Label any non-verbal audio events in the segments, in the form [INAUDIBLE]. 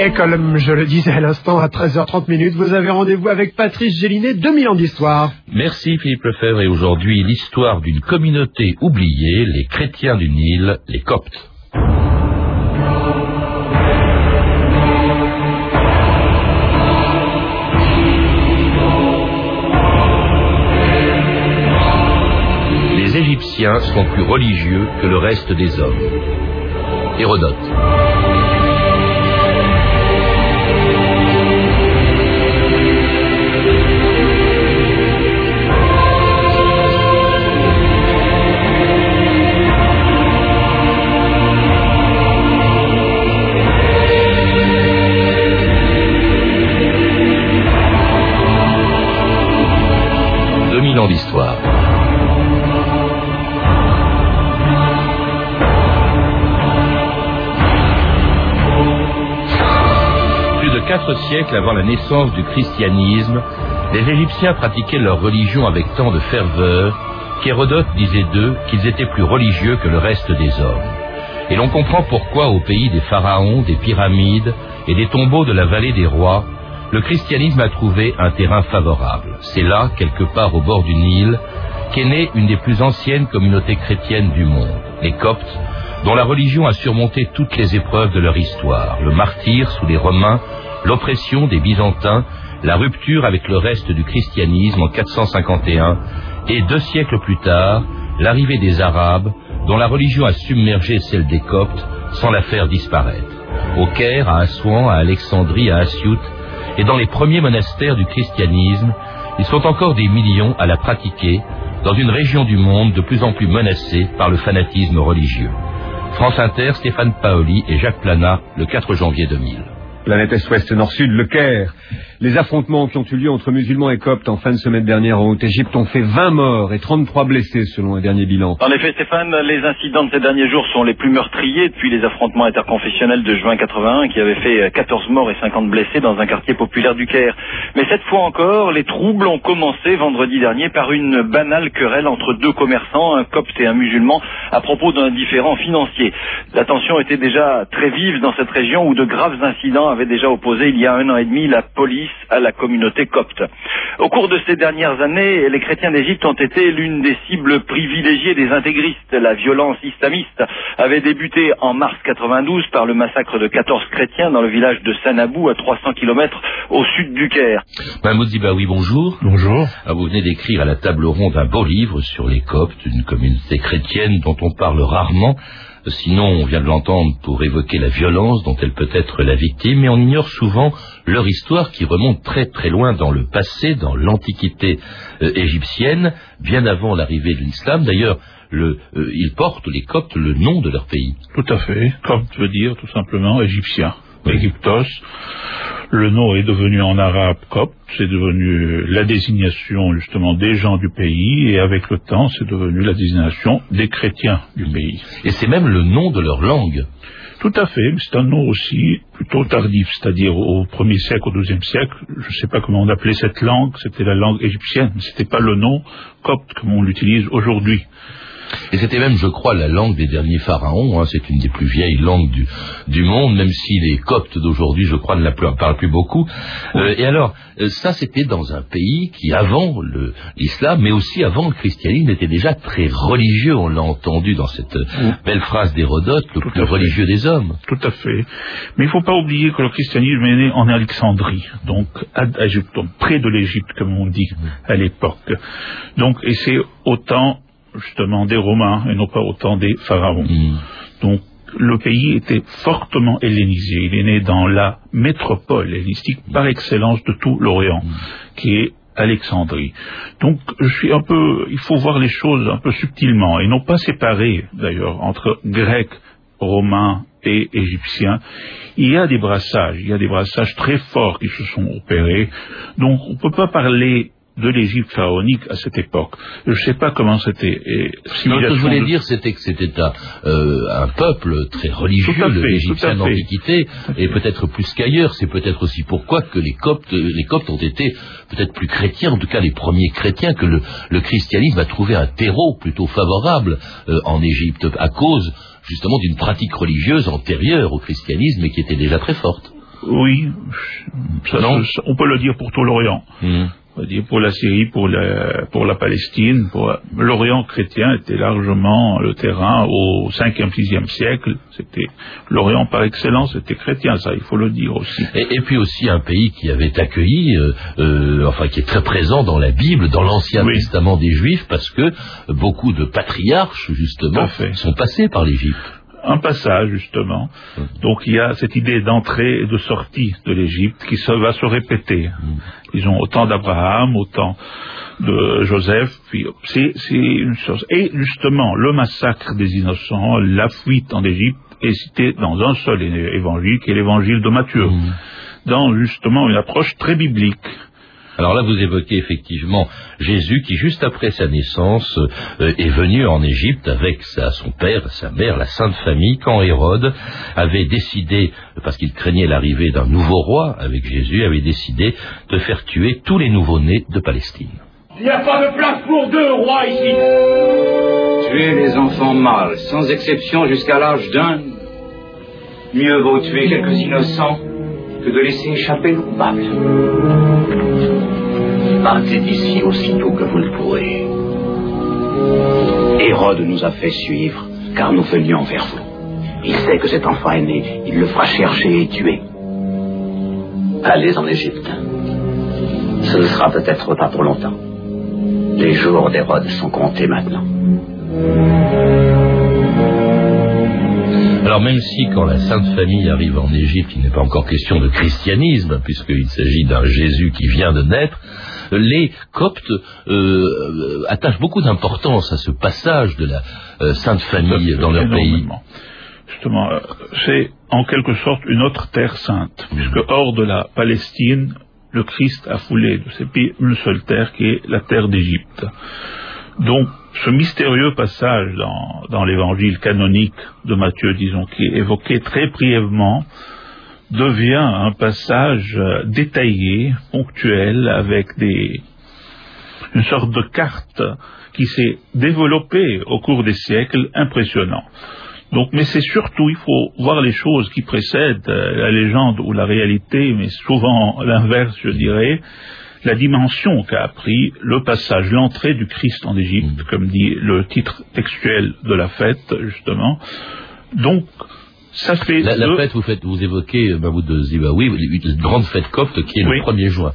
Et comme je le disais à l'instant, à 13h30 minutes, vous avez rendez-vous avec Patrice Gélinet, 2000 ans d'histoire. Merci Philippe Lefebvre et aujourd'hui l'histoire d'une communauté oubliée, les chrétiens du Nil, les Coptes. Les Égyptiens sont plus religieux que le reste des hommes. Hérodote. Plus de quatre siècles avant la naissance du christianisme, les Égyptiens pratiquaient leur religion avec tant de ferveur qu'Hérodote disait d'eux qu'ils étaient plus religieux que le reste des hommes. Et l'on comprend pourquoi au pays des pharaons, des pyramides et des tombeaux de la vallée des rois, le christianisme a trouvé un terrain favorable. C'est là, quelque part au bord du Nil, qu'est née une des plus anciennes communautés chrétiennes du monde, les Coptes, dont la religion a surmonté toutes les épreuves de leur histoire, le martyr sous les Romains, l'oppression des Byzantins, la rupture avec le reste du christianisme en 451, et deux siècles plus tard, l'arrivée des Arabes, dont la religion a submergé celle des Coptes sans la faire disparaître. Au Caire, à Assouan, à Alexandrie, à Assiout, et dans les premiers monastères du christianisme, ils sont encore des millions à la pratiquer dans une région du monde de plus en plus menacée par le fanatisme religieux. France Inter, Stéphane Paoli et Jacques Plana, le 4 janvier 2000. Planète Est-Ouest Nord-Sud, le Caire. Les affrontements qui ont eu lieu entre musulmans et coptes en fin de semaine dernière en Haute-Égypte ont fait 20 morts et 33 blessés selon un dernier bilan. En effet, Stéphane, les incidents de ces derniers jours sont les plus meurtriers depuis les affrontements interconfessionnels de juin 81 qui avaient fait 14 morts et 50 blessés dans un quartier populaire du Caire. Mais cette fois encore, les troubles ont commencé vendredi dernier par une banale querelle entre deux commerçants, un copte et un musulman, à propos d'un différend financier. La tension était déjà très vive dans cette région où de graves incidents avaient déjà opposé il y a un an et demi la police à la communauté copte. Au cours de ces dernières années, les chrétiens d'Égypte ont été l'une des cibles privilégiées des intégristes. La violence islamiste avait débuté en mars 92 par le massacre de 14 chrétiens dans le village de Sanabou à 300 km au sud du Caire. Mahmoud Zibaoui, bonjour. Bonjour. Ah, vous venez d'écrire à la table ronde un beau livre sur les Coptes, une communauté chrétienne dont on parle rarement. Sinon, on vient de l'entendre pour évoquer la violence dont elle peut être la victime, mais on ignore souvent leur histoire qui remonte très très loin dans le passé, dans l'antiquité euh, égyptienne, bien avant l'arrivée de l'islam. D'ailleurs, le, euh, ils portent, les Coptes, le nom de leur pays. Tout à fait. Copte veut dire tout simplement égyptien. Égyptos. Le nom est devenu en arabe copte, c'est devenu la désignation justement des gens du pays, et avec le temps, c'est devenu la désignation des chrétiens du pays. Et c'est même le nom de leur langue. Tout à fait, c'est un nom aussi plutôt tardif, c'est-à-dire au 1er siècle, au 12e siècle, je ne sais pas comment on appelait cette langue, c'était la langue égyptienne, mais c'était pas le nom copte comme on l'utilise aujourd'hui. Et c'était même, je crois, la langue des derniers pharaons. Hein. C'est une des plus vieilles langues du, du monde, même si les Coptes d'aujourd'hui, je crois, ne la parlent plus beaucoup. Euh, et alors, euh, ça, c'était dans un pays qui, avant l'islam, mais aussi avant le christianisme, était déjà très religieux. On l'a entendu dans cette euh, belle phrase d'Hérodote, le Tout plus à fait. religieux des hommes. Tout à fait. Mais il ne faut pas oublier que le christianisme est né en Alexandrie, donc à Égypte, près de l'Égypte, comme on dit à l'époque. Donc, et c'est autant justement des Romains et non pas autant des pharaons. Mm. Donc le pays était fortement hellénisé. Il est né dans la métropole hellénistique par excellence de tout l'Orient, qui est Alexandrie. Donc je suis un peu, il faut voir les choses un peu subtilement et non pas séparer d'ailleurs entre grecs, romains et égyptiens. Il y a des brassages, il y a des brassages très forts qui se sont opérés. Donc on ne peut pas parler de l'Égypte pharaonique à cette époque. Je ne sais pas comment c'était. ce que je voulais de- dire, c'était que c'était un, euh, un peuple très religieux, l'Égyptien d'Antiquité, et peut-être plus qu'ailleurs. C'est peut-être aussi pourquoi que les Coptes, les Coptes ont été peut-être plus chrétiens, en tout cas les premiers chrétiens, que le, le christianisme a trouvé un terreau plutôt favorable euh, en Égypte, à cause justement d'une pratique religieuse antérieure au christianisme et qui était déjà très forte. Oui, ça, Non. on peut le dire pour tout l'Orient. Mhm. On va dire pour la Syrie, pour la, pour la Palestine, pour l'Orient chrétien était largement le terrain au 5e, 6e siècle. C'était l'Orient par excellence, c'était chrétien, ça, il faut le dire aussi. Et, et puis aussi un pays qui avait accueilli, euh, euh, enfin qui est très présent dans la Bible, dans l'Ancien Oui. Testament des Juifs, parce que beaucoup de patriarches justement sont passés par l'Égypte. Un passage justement. Donc il y a cette idée d'entrée et de sortie de l'Égypte qui se, va se répéter. Disons au temps d'Abraham, au temps de Joseph, puis c'est c'est une chose. Et justement, le massacre des innocents, la fuite en Égypte est cité dans un seul évangile, qui est l'évangile de Matthieu, dans justement une approche très biblique. Alors là, vous évoquez effectivement Jésus qui, juste après sa naissance, euh, est venu en Égypte avec sa- son père, sa mère, la Sainte Famille, quand Hérode avait décidé, parce qu'il craignait l'arrivée d'un nouveau roi avec Jésus, avait décidé de faire tuer tous les nouveau-nés de Palestine. Il n'y a pas de place pour deux rois ici. Tuer les enfants mâles, sans exception jusqu'à l'âge d'un. Mieux vaut tuer quelques innocents que de laisser échapper le coupable. Partez d'ici aussitôt que vous le pourrez. Hérode nous a fait suivre, car nous venions vers vous. Il sait que cet enfant est né, il le fera chercher et tuer. Allez en Égypte. Ce ne sera peut-être pas pour longtemps. Les jours d'Hérode sont comptés maintenant. Alors même si quand la Sainte Famille arrive en Égypte, il n'est pas encore question de christianisme, puisqu'il s'agit d'un Jésus qui vient de naître, les Coptes euh, attachent beaucoup d'importance à ce passage de la euh, Sainte Famille dans leur pays. Justement, euh, c'est en quelque sorte une autre terre sainte, puisque hors de la Palestine, le Christ a foulé de ses pieds une seule terre qui est la terre d'Égypte. Donc, ce mystérieux passage dans, dans l'évangile canonique de Matthieu, disons, qui est évoqué très brièvement, devient un passage euh, détaillé, ponctuel, avec des, une sorte de carte qui s'est développée au cours des siècles, impressionnant. Donc, mais c'est surtout, il faut voir les choses qui précèdent euh, la légende ou la réalité, mais souvent l'inverse, je dirais, la dimension qu'a pris le passage, l'entrée du Christ en Égypte, comme dit le titre textuel de la fête, justement. Donc, ça fait La, fête, vous, faites, vous évoquez, euh, Mahmoud de Zibaoui, une grande fête copte qui est Oui. le 1er juin.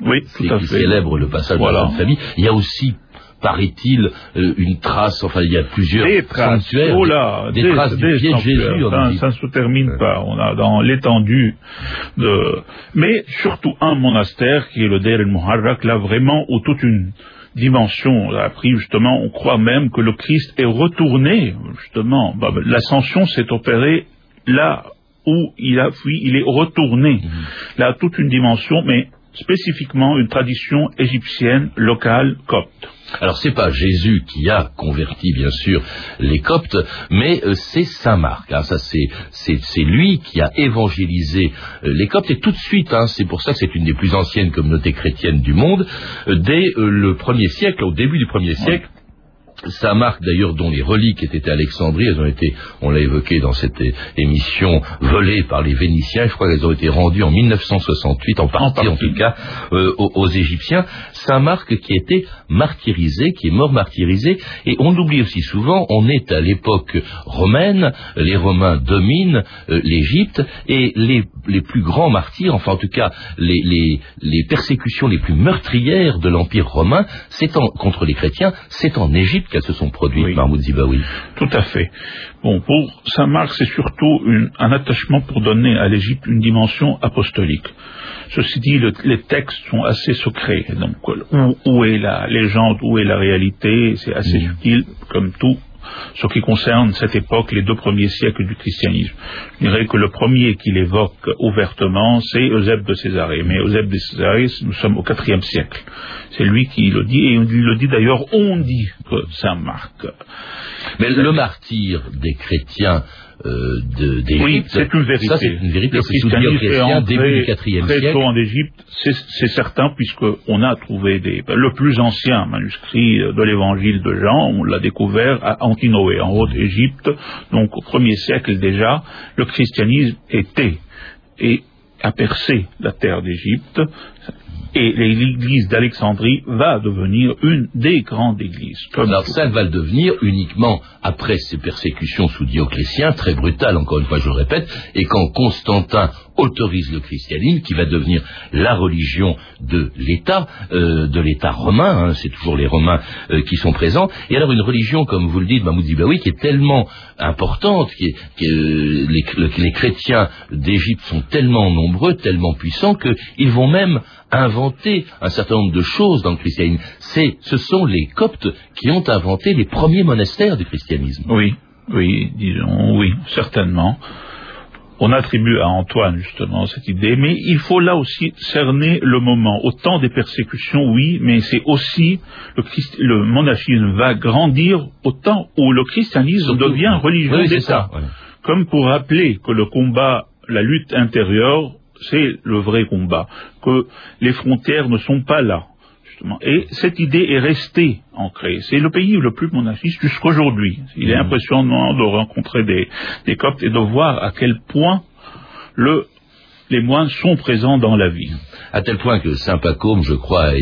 oui, qui, tout à qui fait. célèbre le passage de la Famille. Il y a aussi, paraît-il, euh, une trace, enfin il y a plusieurs des traces, sanctuaires, oh là, des, des traces du pied de. Jésus ça, ça ne se termine pas. On a dans l'étendue de, mais surtout un monastère qui est le Der el Muharrak, là vraiment où toute une dimension on a pris justement, on croit même que le Christ est retourné justement. Bah, bah, L'ascension s'est opérée là où il a fui, il est retourné. Là toute une dimension, mais spécifiquement une tradition égyptienne locale copte. Alors c'est pas Jésus qui a converti bien sûr les Coptes, mais euh, c'est Saint Marc. hein. ça c'est lui qui a évangélisé euh, les Coptes et tout de suite. hein, c'est pour ça que c'est une des plus anciennes communautés chrétiennes du monde. euh, dès le premier siècle, au début du premier siècle. Saint Marc, d'ailleurs, dont les reliques étaient à Alexandrie, elles ont été, on l'a évoqué dans cette émission, volées par les Vénitiens. Je crois qu'elles ont été rendues en 1968, en partie en, tout cas, euh, aux, Égyptiens. Saint Marc qui été martyrisé, qui est mort martyrisé, et on l'oublie aussi souvent, on est à l'époque romaine, les Romains dominent euh, l'Égypte, et les, plus grands martyrs, enfin en tout cas les, persécutions les plus meurtrières de l'Empire romain, c'est contre les chrétiens, c'est en Égypte qu'elles se sont produites, Oui. Mahmoud Zibaoui. Tout à fait. Bon, pour Saint Marc, c'est surtout une- un attachement pour donner à l'Égypte une dimension apostolique. Ceci dit, le- les textes sont assez secrets. Donc, où, où est la légende, où est la réalité C'est assez subtil, comme tout ce qui concerne cette époque, les deux premiers siècles du christianisme. Je dirais que le premier qu'il évoque ouvertement, c'est Eusèbe de Césarée. Mais Eusèbe de Césarée, nous sommes au IVe siècle. C'est lui qui le dit, et il le dit d'ailleurs, on dit que Saint Marc. Mais le martyr des chrétiens euh, d'Égypte, Oui, c'est une vérité. ça c'est une vérité, Le christianisme est entré début du IVe très siècle. tôt en Égypte, c'est certain, puisqu'on a trouvé des, le plus ancien manuscrit de l'évangile de Jean, on l'a découvert à Antinoé, en Haute-Égypte, donc au premier siècle déjà, le christianisme était. Et a percé la terre d'Égypte, et l'église d'Alexandrie va devenir une des grandes églises. Alors ça va le devenir uniquement après ces persécutions sous Dioclétien, très brutales, encore une fois je le répète, et quand Constantin autorise le christianisme, qui va devenir la religion de l'État, euh, de l'État romain, hein, c'est toujours les Romains euh, qui sont présents, et alors une religion, comme vous le dites, Mahmoud Zibaoui, qui est tellement importante, qui, euh, les, les, chrétiens d'Égypte sont tellement nombreux, tellement puissants, qu'ils vont même inventer un certain nombre de choses dans le christianisme. C'est, ce sont les Coptes qui ont inventé les premiers monastères du christianisme. Oui, oui, disons, oui, certainement. On attribue à Antoine justement cette idée, mais il faut là aussi cerner le moment. Au temps des persécutions, oui, mais c'est aussi le, le, monachisme va grandir au temps où le christianisme devient religion d'État. Comme pour rappeler que le combat, la lutte intérieure c'est le vrai combat, que les frontières ne sont pas là. Justement. Et cette idée est restée ancrée. C'est le pays le plus monarchiste jusqu'aujourd'hui. Il est mmh. impressionnant de rencontrer des, des Coptes et de voir à quel point le, les moines sont présents dans la vie à tel point que Saint Pacôme, je crois,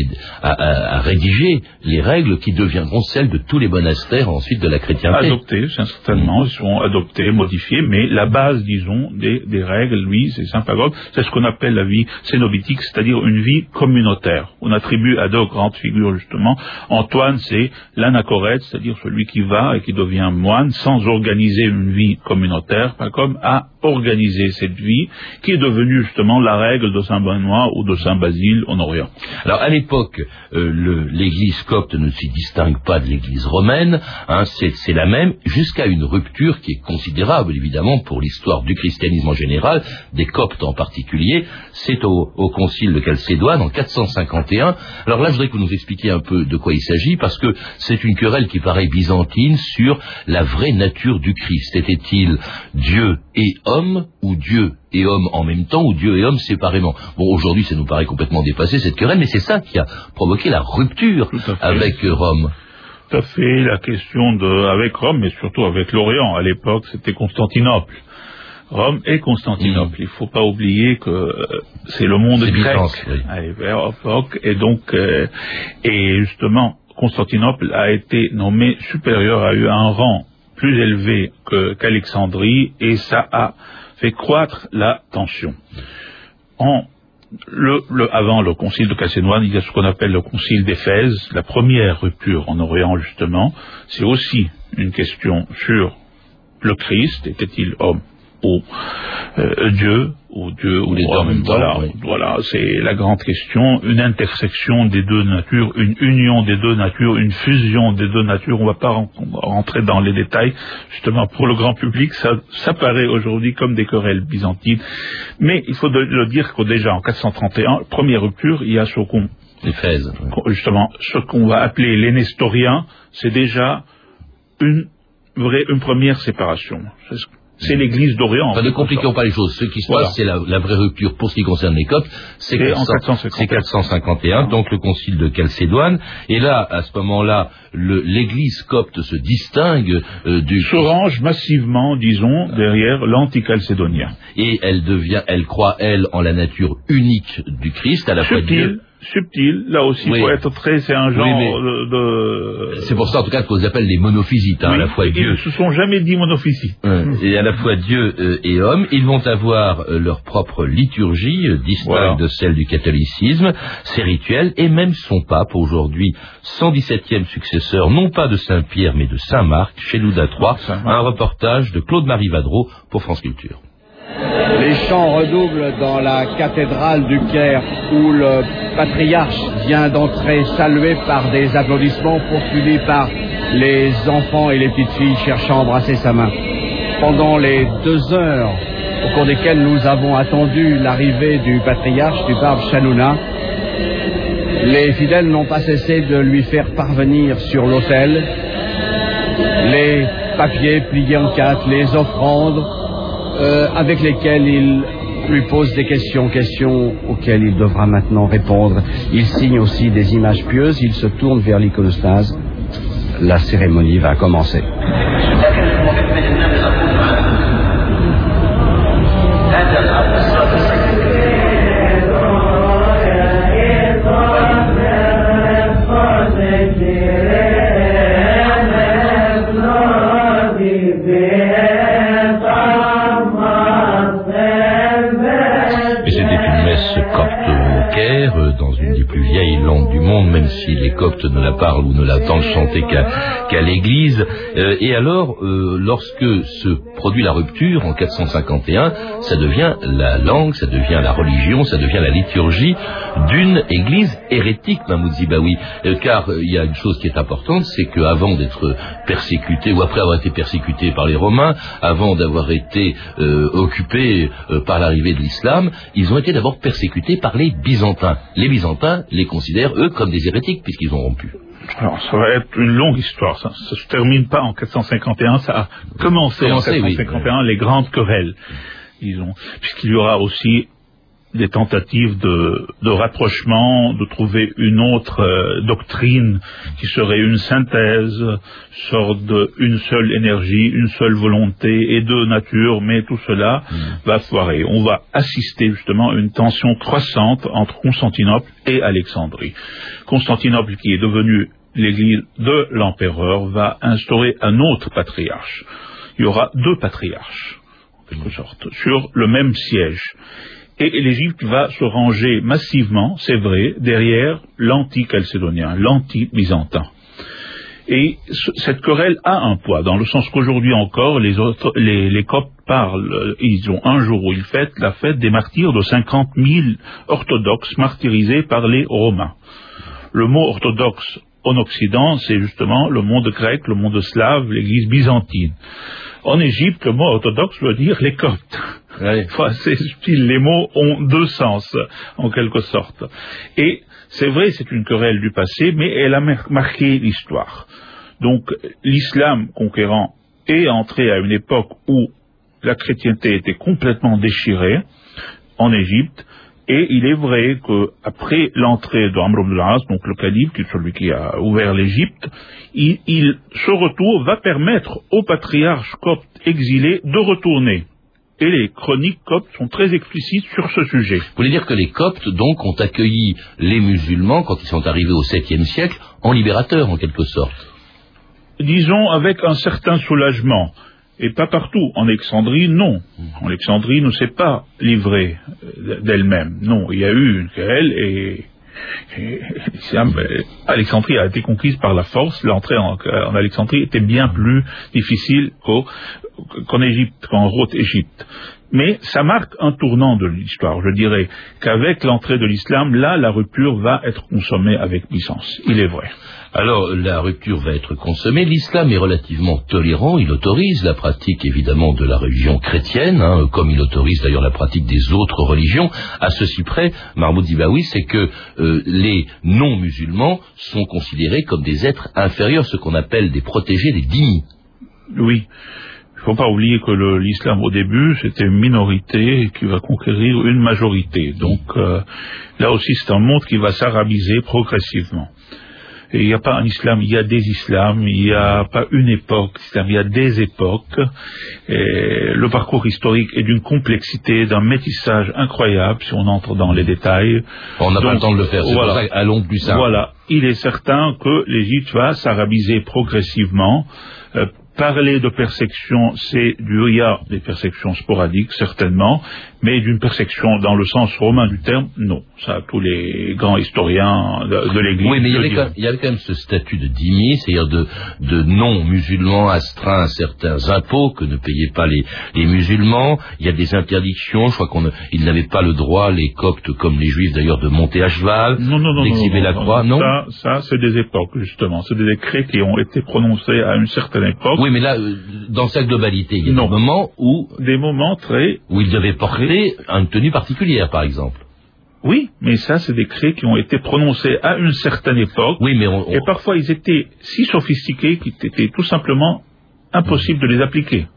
a, rédigé les règles qui deviendront celles de tous les monastères ensuite de la chrétienté. Adoptées, certainement, ils sont adoptés, modifiés, mais la base, disons, des, règles, lui, c'est Saint Pacôme, c'est ce qu'on appelle la vie cénobitique, c'est-à-dire une vie communautaire. On attribue à deux grandes figures, justement. Antoine, c'est l'anachorète, c'est-à-dire celui qui va et qui devient moine sans organiser une vie communautaire. Pacôme a organisé cette vie qui est devenue justement la règle de Saint Benoît ou de Saint-Basile en Orient. Alors à l'époque, euh, l'Église copte ne s'y distingue pas de l'Église romaine, hein, c'est la même, jusqu'à une rupture qui est considérable évidemment pour l'histoire du christianisme en général, des coptes en particulier. C'est au, concile de Chalcédoine en 451. Alors là, je voudrais que vous nous expliquiez un peu de quoi il s'agit, parce que c'est une querelle qui paraît byzantine sur la vraie nature du Christ. Était-il Dieu et homme ou Dieu et homme en même temps ou Dieu et homme séparément. Bon, aujourd'hui, ça nous paraît complètement dépassé cette querelle, mais c'est ça qui a provoqué la rupture avec Rome. Tout à fait, la question de, avec Rome, mais surtout avec l'Orient. À l'époque, c'était Constantinople. Rome et Constantinople. Il ne faut pas oublier que euh, c'est le monde grec à l'époque, et donc, euh, et justement, Constantinople a été nommé supérieur, a eu un rang plus élevé qu'Alexandrie, et ça a fait croître la tension. En, avant le concile de Chalcédoine, il y a ce qu'on appelle le concile d'Éphèse, la première rupture en Orient justement. C'est aussi une question sur le Christ, était-il homme ou euh, Dieu ou Dieu ou les deux en même temps. Voilà, voilà c'est la grande question. Une intersection des deux natures, une union des deux natures, une fusion des deux natures. On ne va pas rentrer dans les détails. Justement, pour le grand public, ça, ça paraît aujourd'hui comme des querelles byzantines. Mais il faut le dire que déjà en 431, première rupture, il y a ce qu'on justement ce qu'on va appeler les Nestoriens, c'est déjà une vraie, une première séparation. C'est l'église d'Orient. ne compliquons pas les choses. Ce qui se passe, c'est la, vraie rupture pour ce qui concerne les Coptes. C'est 451, donc le concile de Chalcédoine. Et là, à ce moment-là, l'église copte se distingue euh, du... Se range massivement, disons, derrière l'antichalcédonien. Et elle devient, elle croit, elle, en la nature unique du Christ, à la fois Dieu subtil. Là aussi, il faut être très, c'est un genre de. C'est pour ça, en tout cas, qu'on les appelle les monophysites, hein, à la fois Dieu. Ils ne se sont jamais dit monophysites. et à la fois Dieu euh, et homme, ils vont avoir euh, leur propre liturgie euh, distincte de celle du catholicisme, ses rituels et même son pape aujourd'hui, 117e successeur, non pas de Saint Pierre mais de Saint Marc, chez Louda III. Un reportage de Claude-Marie Vadreau pour France Culture. Les chants redoublent dans la cathédrale du Caire où le patriarche vient d'entrer salué par des applaudissements poursuivis par les enfants et les petites filles cherchant à embrasser sa main. Pendant les deux heures au cours desquelles nous avons attendu l'arrivée du patriarche, du pape Chanouna, les fidèles n'ont pas cessé de lui faire parvenir sur l'autel les papiers pliés en quatre, les offrandes, euh, avec lesquels il lui pose des questions, questions auxquelles il devra maintenant répondre. Il signe aussi des images pieuses, il se tourne vers l'iconostase. La cérémonie va commencer. Une du monde, même si les coptes ne la parlent ou ne l'entendent chanter qu'à l'église. Euh, et alors, euh, lorsque se produit la rupture en 451, ça devient la langue, ça devient la religion, ça devient la liturgie d'une église hérétique, Mahmoud Zibawi. car il y a une chose qui est importante, c'est qu'avant d'être persécuté, ou après avoir été persécuté par les Romains, avant d'avoir été occupé par l'arrivée de l'islam, ils ont été d'abord persécutés par les Byzantins. Les Byzantins les considèrent, eux, comme des hérétiques, puisqu'ils ont rompu. Alors, ça va être une longue histoire. Ça ne se termine pas en 451. Ça a commencé, en 451, les grandes querelles. puisqu'il y aura aussi des tentatives de, de, rapprochement, de trouver une autre euh, doctrine qui serait une synthèse, sorte d'une seule énergie, une seule volonté et deux natures, mais tout cela mm. va foirer. On va assister justement à une tension croissante entre Constantinople et Alexandrie. Constantinople, qui est devenue l'église de l'empereur, va instaurer un autre patriarche. Il y aura deux patriarches, en quelque sorte, sur le même siège et l'Égypte va se ranger massivement, c'est vrai, derrière l'anti-calcédonien, l'anti-byzantin. Et cette querelle a un poids, dans le sens qu'aujourd'hui encore, les, les, Coptes parlent, ils ont un jour où ils fêtent la fête des martyrs de 50 000 orthodoxes martyrisés par les Romains. Le mot orthodoxe en Occident, c'est justement le monde grec, le monde slave, l'église byzantine. En Égypte, le mot orthodoxe veut dire les Coptes. [LAUGHS] les mots ont deux sens, en quelque sorte. Et c'est vrai, c'est une querelle du passé, mais elle a marqué l'histoire. Donc, l'islam conquérant est entré à une époque où la chrétienté était complètement déchirée en Égypte, et il est vrai qu'après l'entrée d'Amr ibn donc le calife, qui est celui qui a ouvert l'Égypte, il, ce retour va permettre au patriarche copte exilé de retourner et les chroniques coptes sont très explicites sur ce sujet. Vous voulez dire que les coptes, donc, ont accueilli les musulmans, quand ils sont arrivés au 7e siècle, en libérateurs, en quelque sorte? Disons avec un certain soulagement. Et pas partout. En Alexandrie, non. En Alexandrie ne s'est pas livrée euh, d'elle-même. Non, il y a eu une querelle et Alexandrie a été conquise par la force. L'entrée en, Alexandrie était bien plus difficile qu'en Égypte, qu'en haute Égypte. Mais ça marque un tournant de l'histoire. Je dirais qu'avec l'entrée de l'islam, là, la rupture va être consommée avec puissance. Il est vrai. Alors la rupture va être consommée. L'islam est relativement tolérant. Il autorise la pratique évidemment de la religion chrétienne, hein, comme il autorise d'ailleurs la pratique des autres religions. À ceci près, Mahmoud Dibaoui, c'est que euh, les non-musulmans sont considérés comme des êtres inférieurs, ce qu'on appelle des protégés, des dignes. Oui. Il ne faut pas oublier que l'islam au début c'était une minorité qui va conquérir une majorité. Donc euh, là aussi c'est un monde qui va s'arabiser progressivement. Et il n'y a pas un islam, il y a des islams, il n'y a pas une époque, il y a des époques. Et le parcours historique est d'une complexité, d'un métissage incroyable si on entre dans les détails. On n'a pas le temps de le faire, voilà, allons plus simple. Voilà, il est certain que l'Égypte va s'arabiser progressivement. Euh, Parler de persecution, c'est du il y a des persécutions sporadiques, certainement, mais d'une persécution dans le sens romain du terme, non. Ça, tous les grands historiens de, l'Église. Oui, mais il y, avait quand, même ce statut de dîmier, c'est-à-dire de, de non-musulmans astreints à certains impôts que ne payaient pas les, les musulmans. Il y a des interdictions, je crois qu'ils n'avaient pas le droit, les coptes comme les juifs d'ailleurs, de monter à cheval, d'exhiber la croix, non Ça, ça c'est des époques, justement. C'est des décrets qui ont été prononcés à une certaine époque. Oui, mais là, euh, dans sa globalité, il y a des moments où... Des moments très... Où ils devaient porter une tenue particulière, par exemple. Oui, mais ça, c'est des décrets qui ont été prononcés à une certaine époque. Oui, mais Et parfois, ils étaient si sophistiqués qu'il était tout simplement impossible de les appliquer.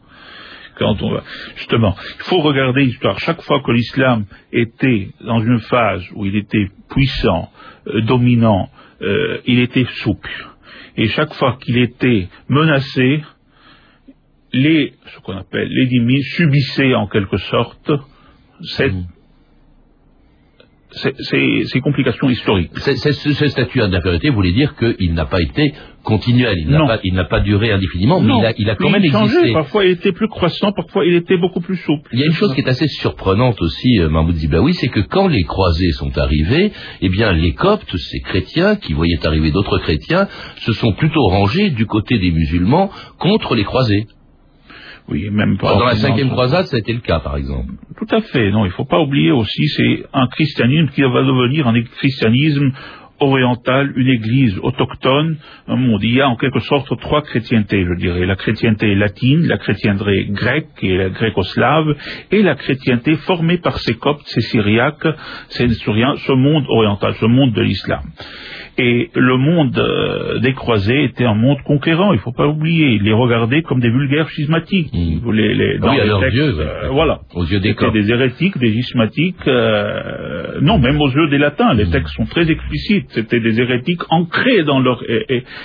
Quand on va... Justement, il faut regarder l'histoire. Chaque fois que l'islam était dans une phase où il était puissant, euh, dominant, euh, il était souple. Et chaque fois qu'il était menacé, les, ce qu'on appelle les dhimmis, subissaient en quelque sorte cette, ces, complications historiques. ce statut d'infériorité voulait dire qu'il n'a pas été continuel, il n'a pas, duré indéfiniment, mais il a, quand même existé. Parfois il était plus croissant, parfois il était beaucoup plus souple. Il y a une chose qui est assez surprenante aussi, euh, Mahmoud Zibaoui, c'est que quand les croisés sont arrivés, eh bien les coptes, ces chrétiens qui voyaient arriver d'autres chrétiens, se sont plutôt rangés du côté des musulmans contre les croisés. Oui, même pas. Dans la cinquième croisade, ça a été le cas, par exemple. Tout à fait. Non, il ne faut pas oublier aussi, c'est un christianisme qui va devenir un christianisme oriental, une église autochtone, un monde. Il y a en quelque sorte trois chrétientés, je dirais. La chrétienté latine, la chrétienté grecque et la gréco-slave, et la chrétienté formée par ces coptes, ces syriaques, ces syriens, ce monde oriental, ce monde de l'islam. Et le monde euh, des croisés était un monde conquérant, il ne faut pas oublier. Il les regardait comme des vulgaires schismatiques. Mmh. Les, les, dans oui, les textes, yeux, euh, voilà. Aux yeux des des hérétiques, des schismatiques. Euh, non, même aux yeux des latins. Les mmh. textes sont très explicites. C'était des hérétiques ancrés dans leur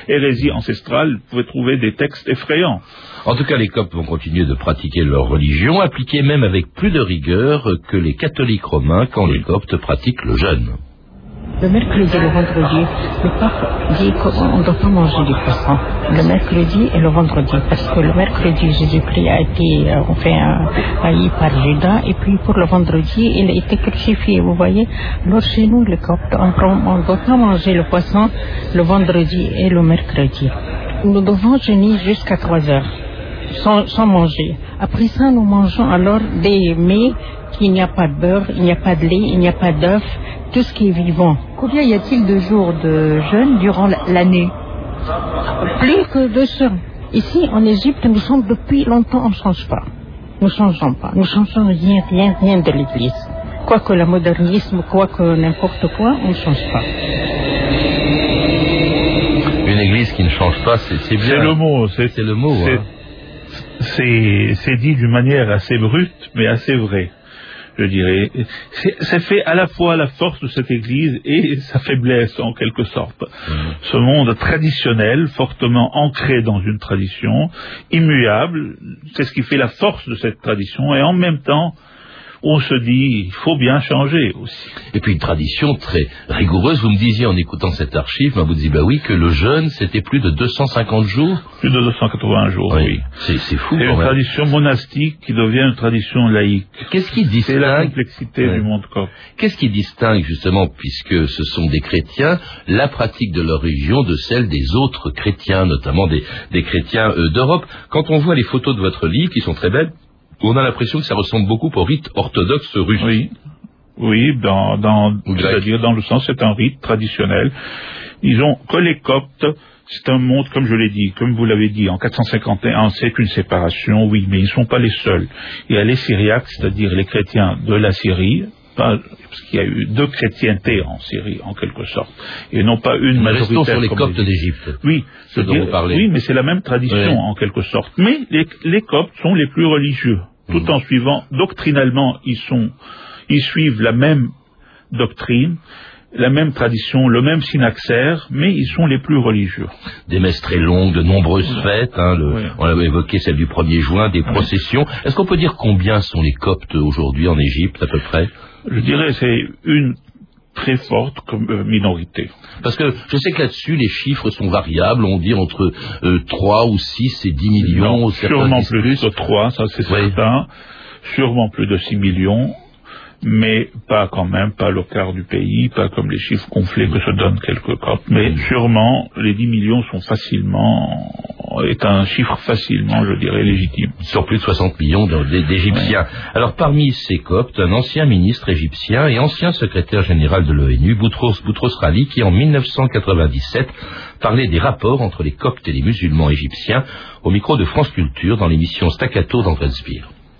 hérésie ancestrale. Vous pouvez trouver des textes effrayants. En tout cas, les Coptes vont continuer de pratiquer leur religion, appliquée même avec plus de rigueur que les catholiques romains quand les Coptes pratiquent le jeûne. Le mercredi et le vendredi, le pape dit qu'on ne doit pas manger du poisson. Le mercredi et le vendredi, parce que le mercredi, Jésus-Christ a été euh, enfin, haï par Judas, et puis pour le vendredi, il a été crucifié, vous voyez. Alors chez nous, le copte, on ne doit pas manger le poisson le vendredi et le mercredi. Nous devons jeûner jusqu'à 3 heures. Sans, sans, manger. Après ça, nous mangeons alors des mets qu'il n'y a pas de beurre, il n'y a pas de lait, il n'y a pas d'œuf, tout ce qui est vivant. Combien y a-t-il de jours de jeûne durant l'année? Plus que 200. Ici, en Égypte, nous sommes depuis longtemps, on ne change pas. Nous ne changeons pas. Nous ne changeons rien, rien, rien de l'Église. Quoi que le modernisme, quoi que n'importe quoi, on ne change pas. Une Église qui ne change pas, c'est bien. C'est le mot. C'est le mot. C'est dit d'une manière assez brute, mais assez vraie je dirais. Ça fait à la fois la force de cette Église et [LAUGHS] sa faiblesse en quelque sorte. Mmh. Ce monde traditionnel, fortement ancré dans une tradition, immuable, c'est ce qui fait la force de cette tradition et en même temps on se dit, il faut bien changer aussi. Et puis une tradition très rigoureuse. Vous me disiez en écoutant cette archive, bah oui, que le jeûne, c'était plus de 250 jours Plus de 280 jours, oui. C'est fou. C'est une tradition monastique qui devient une tradition laïque. Qu'est-ce qui distingue C'est la complexité du monde corps. Qu'est-ce qui distingue, justement, puisque ce sont des chrétiens, la pratique de leur religion de celle des autres chrétiens, notamment des, chrétiens euh, d'Europe? Quand on voit les photos de votre livre, qui sont très belles, on a l'impression que ça ressemble beaucoup au rite orthodoxe russe. Oui, oui, dans, dans c'est-à-dire dans le sens c'est un rite traditionnel. Disons que les Coptes, c'est un monde, comme je l'ai dit, comme vous l'avez dit, en 451, c'est une séparation, oui, mais ils ne sont pas les seuls. Il y a les Syriaques, c'est-à-dire les chrétiens de la Syrie, parce qu'il y a eu deux chrétientés en Syrie, en quelque sorte, et non pas une majoritaire. sur les Coptes d'Égypte. Oui, oui, mais c'est la même tradition en quelque sorte. Mais les, Coptes sont les plus religieux, tout mmh. en suivant doctrinalement, ils sont, ils suivent la même doctrine, la même tradition, le même synaxaire, mais ils sont les plus religieux. Des messes très longues, de nombreuses fêtes, hein, on avait évoqué celle du 1er juin, des processions. Est-ce qu'on peut dire combien sont les Coptes aujourd'hui en Égypte à peu près? Je dirais c'est une très forte euh, minorité. Parce que je sais que là-dessus, les chiffres sont variables. On dit entre 3 euh, ou 6 et 10 millions. Non, sûrement plus, de 3, ça c'est certain. Sûrement plus de 6 millions mais pas quand même, pas le quart du pays, pas comme les chiffres gonflés que se donnent quelques copes. Mais mm. sûrement, les 10 millions sont facilement, est un chiffre facilement, je dirais, légitime. Sur plus de 60 millions d'Égyptiens. Alors parmi ces coptes, un ancien ministre égyptien et ancien secrétaire général de l'ONU, Boutros Boutros Ghali, qui en 1997 parlait des rapports entre les coptes et les musulmans égyptiens au micro de France Culture dans l'émission Staccato d'André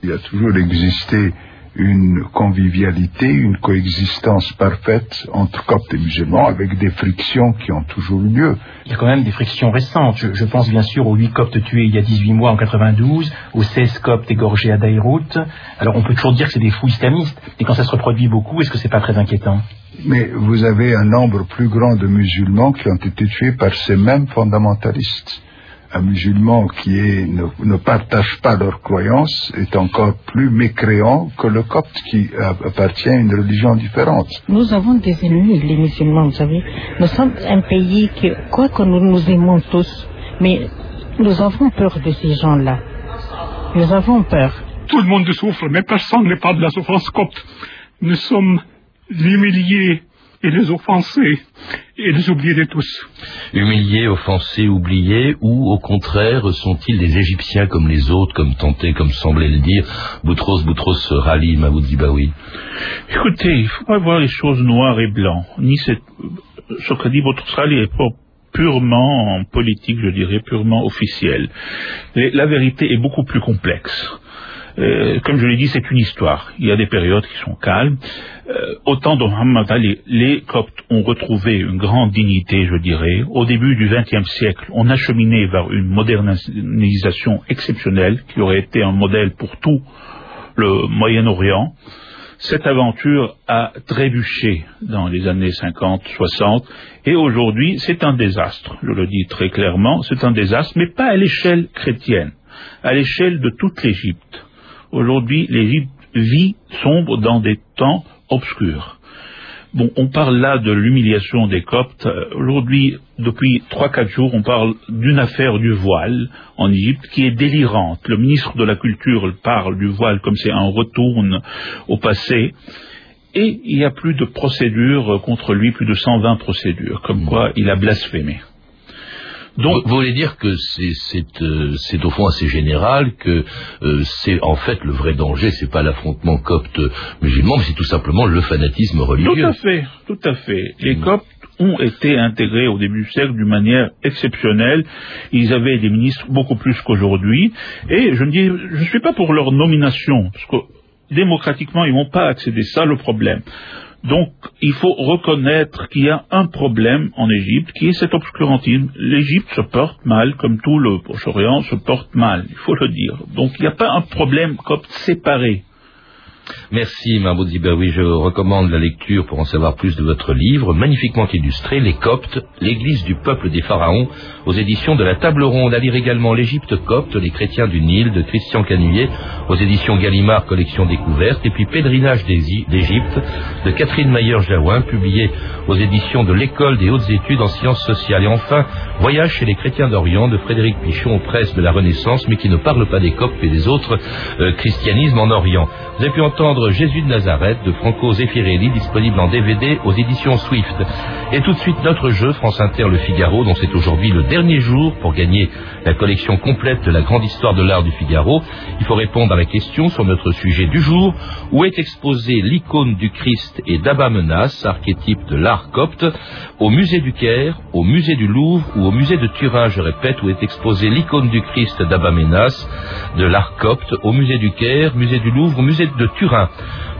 Il a toujours existé une convivialité, une coexistence parfaite entre coptes et musulmans avec des frictions qui ont toujours eu lieu. Il y a quand même des frictions récentes. Je, pense bien sûr aux 8 coptes tués il y a 18 mois en 92, aux 16 coptes égorgés à Beyrouth. Alors on peut toujours dire que c'est des fous islamistes, mais quand ça se reproduit beaucoup, est-ce que c'est pas très inquiétant? Mais vous avez un nombre plus grand de musulmans qui ont été tués par ces mêmes fondamentalistes un musulman qui est, ne, ne, partage pas leurs croyances est encore plus mécréant que le copte qui appartient à une religion différente. Nous avons des ennemis, les musulmans, vous savez. Nous sommes un pays qui, quoi que nous nous aimons tous, mais nous avons peur de ces gens-là. Nous avons peur. Tout le monde souffre, mais personne n'est pas de la souffrance copte. Nous sommes humiliés et les offensés et les oubliés de tous. Humiliés, offensés, oubliés, ou au contraire sont-ils des Égyptiens comme les autres, comme tentait, comme semblait le dire Boutros Boutros Ghali, Mahmoud Zibaoui Écoutez, il ne faut pas voir les choses noires et blancs. Ni cette... ce qu'a dit Boutros Ghali est pas purement politique, je dirais, purement officiel. La vérité est beaucoup plus complexe. Euh, comme je l'ai dit, c'est une histoire. Il y a des périodes qui sont calmes. Euh, au temps de Muhammad Ali, les Coptes ont retrouvé une grande dignité, je dirais. Au début du XXe siècle, on a cheminé vers une modernisation exceptionnelle qui aurait été un modèle pour tout le Moyen-Orient. Cette aventure a trébuché dans les années 50, 60, et aujourd'hui c'est un désastre, je le dis très clairement, c'est un désastre, mais pas à l'échelle chrétienne, à l'échelle de toute l'Égypte. Aujourd'hui, l'Égypte vit sombre dans des temps obscurs. Bon, on parle là de l'humiliation des Coptes. Aujourd'hui, depuis trois quatre jours, on parle d'une affaire du voile en Égypte qui est délirante. Le ministre de la Culture parle du voile comme c'est un retour au passé. Et il n'y a plus de procédures contre lui, plus de 120 procédures, comme quoi il a blasphémé. Donc, vous voulez dire que c'est euh, au fond assez général que euh, c'est en fait le vrai danger, c'est pas l'affrontement copte musulman, mais c'est tout simplement le fanatisme religieux. Tout à fait, tout à fait. Les mm. coptes ont été intégrés au début du siècle d'une manière exceptionnelle. Ils avaient des ministres beaucoup plus qu'aujourd'hui. Et je ne dis, je suis pas pour leur nomination, parce que démocratiquement, ils vont pas accéder. Ça, le problème. Donc, il faut reconnaître qu'il y a un problème en Égypte, qui est cet obscurantisme. L'Égypte se porte mal, comme tout le Proche-Orient se porte mal, il faut le dire. Donc, il n'y a pas un problème copte séparé. Merci Mahmoud Zibaoui, je recommande la lecture pour en savoir plus de votre livre, magnifiquement illustré, Les Coptes, l'Église du peuple des pharaons, aux éditions de la Table Ronde. À lire également L'Égypte copte, les chrétiens du Nil, de Christian Canuyer, aux éditions Gallimard, collection découverte, et puis Pèlerinage d'Égypte, de Catherine Mayer-Jaouin, publié aux éditions de l'École des hautes études en sciences sociales. Et enfin, Voyage chez les chrétiens d'Orient, de Frédéric Pichon, aux presses de la Renaissance, mais qui ne parle pas des Coptes et des autres euh, christianismes en Orient. Vous avez pu entendre Jésus de Nazareth de Franco Zeffirelli, disponible en DVD aux éditions Swift. Et tout de suite notre jeu France Inter Le Figaro, dont c'est aujourd'hui le dernier jour pour gagner la collection complète de la grande histoire de l'art du Figaro. Il faut répondre à la question sur notre sujet du jour, où est exposée l'icône du Christ et d'Abba Menas, archétype de l'art copte, au musée du Caire, au musée du Louvre ou au musée de Turin, je répète, où est exposée l'icône du Christ d'Abba Menas, de l'art copte, au musée du Caire, musée du Louvre, au musée de Turin.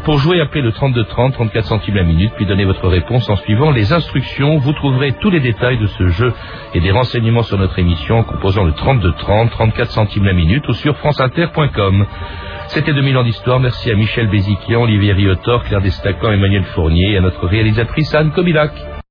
Pour jouer, appelez le 3230, 34 centimes la minute, puis donnez votre réponse en suivant les instructions. Vous trouverez tous les détails de ce jeu et des renseignements sur notre émission en composant le 3230, 34 centimes la minute ou sur franceinter.com. C'était 2000 ans d'histoire. Merci à Michel Béziquian, Olivier Riotor, Claire Destacan, Emmanuel Fournier et à notre réalisatrice Anne Kobilac.